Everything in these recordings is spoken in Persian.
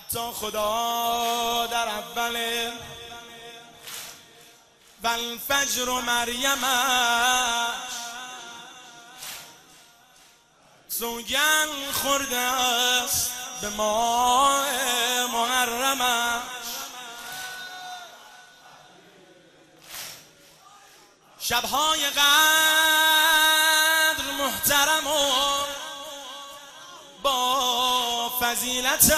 حتی خدا در اول. و الفجر و مریمش سوگن خورده است به ماه محرمش شبهای قدر فضیلت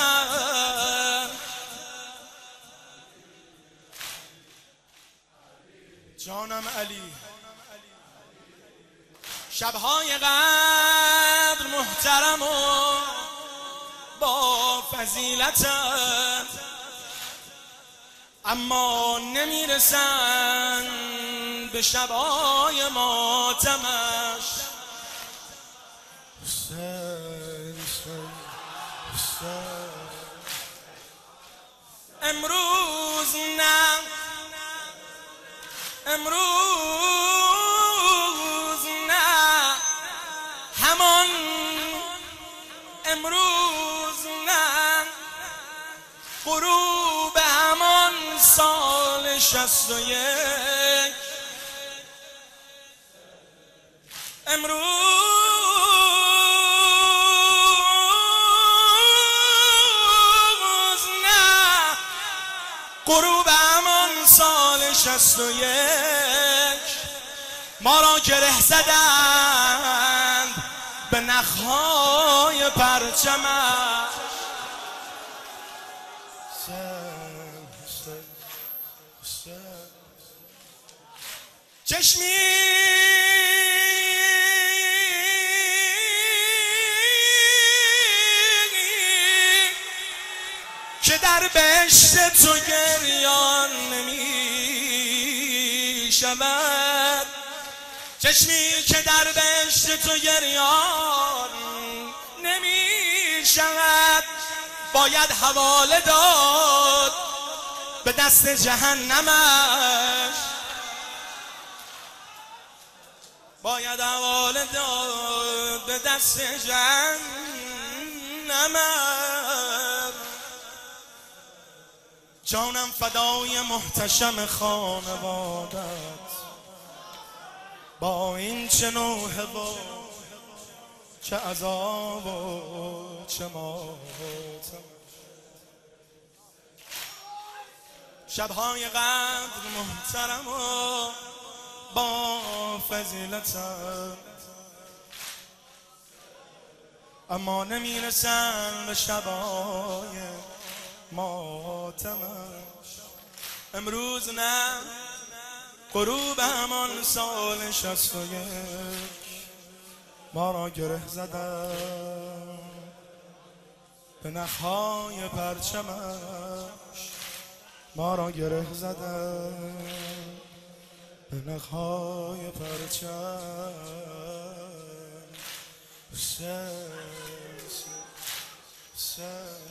جانم علی. شبهای قدر محترم و با فضیلت اما نمی‌رسن به شبهای ماتمش امروز نه. امروز نه. همان. امروز نه. غروب همان سال شست و یک. امروز غروب همان سال شست و یک. ما را گره زدند به نخهای پرچمش چشمی که در بهشت تو گریان نمی شود؟ چشمی که در بهشت تو گریان نمی شود؟ باید حواله داد به دست جهنمش. باید حواله داد به دست جهنمش. جانم فدای محتشم خانوادت. با این چه نوحه و چه عذاب و چه ماتم شبهای قدر محترم و با فضیلتم. اما نمی‌رسن به شبای ماتمش امروز نه. غروب همان سال شست و یک. ما را گره زدن به نخهای پرچمش. ما را گره زدن به نخهای پرچم سر سر سر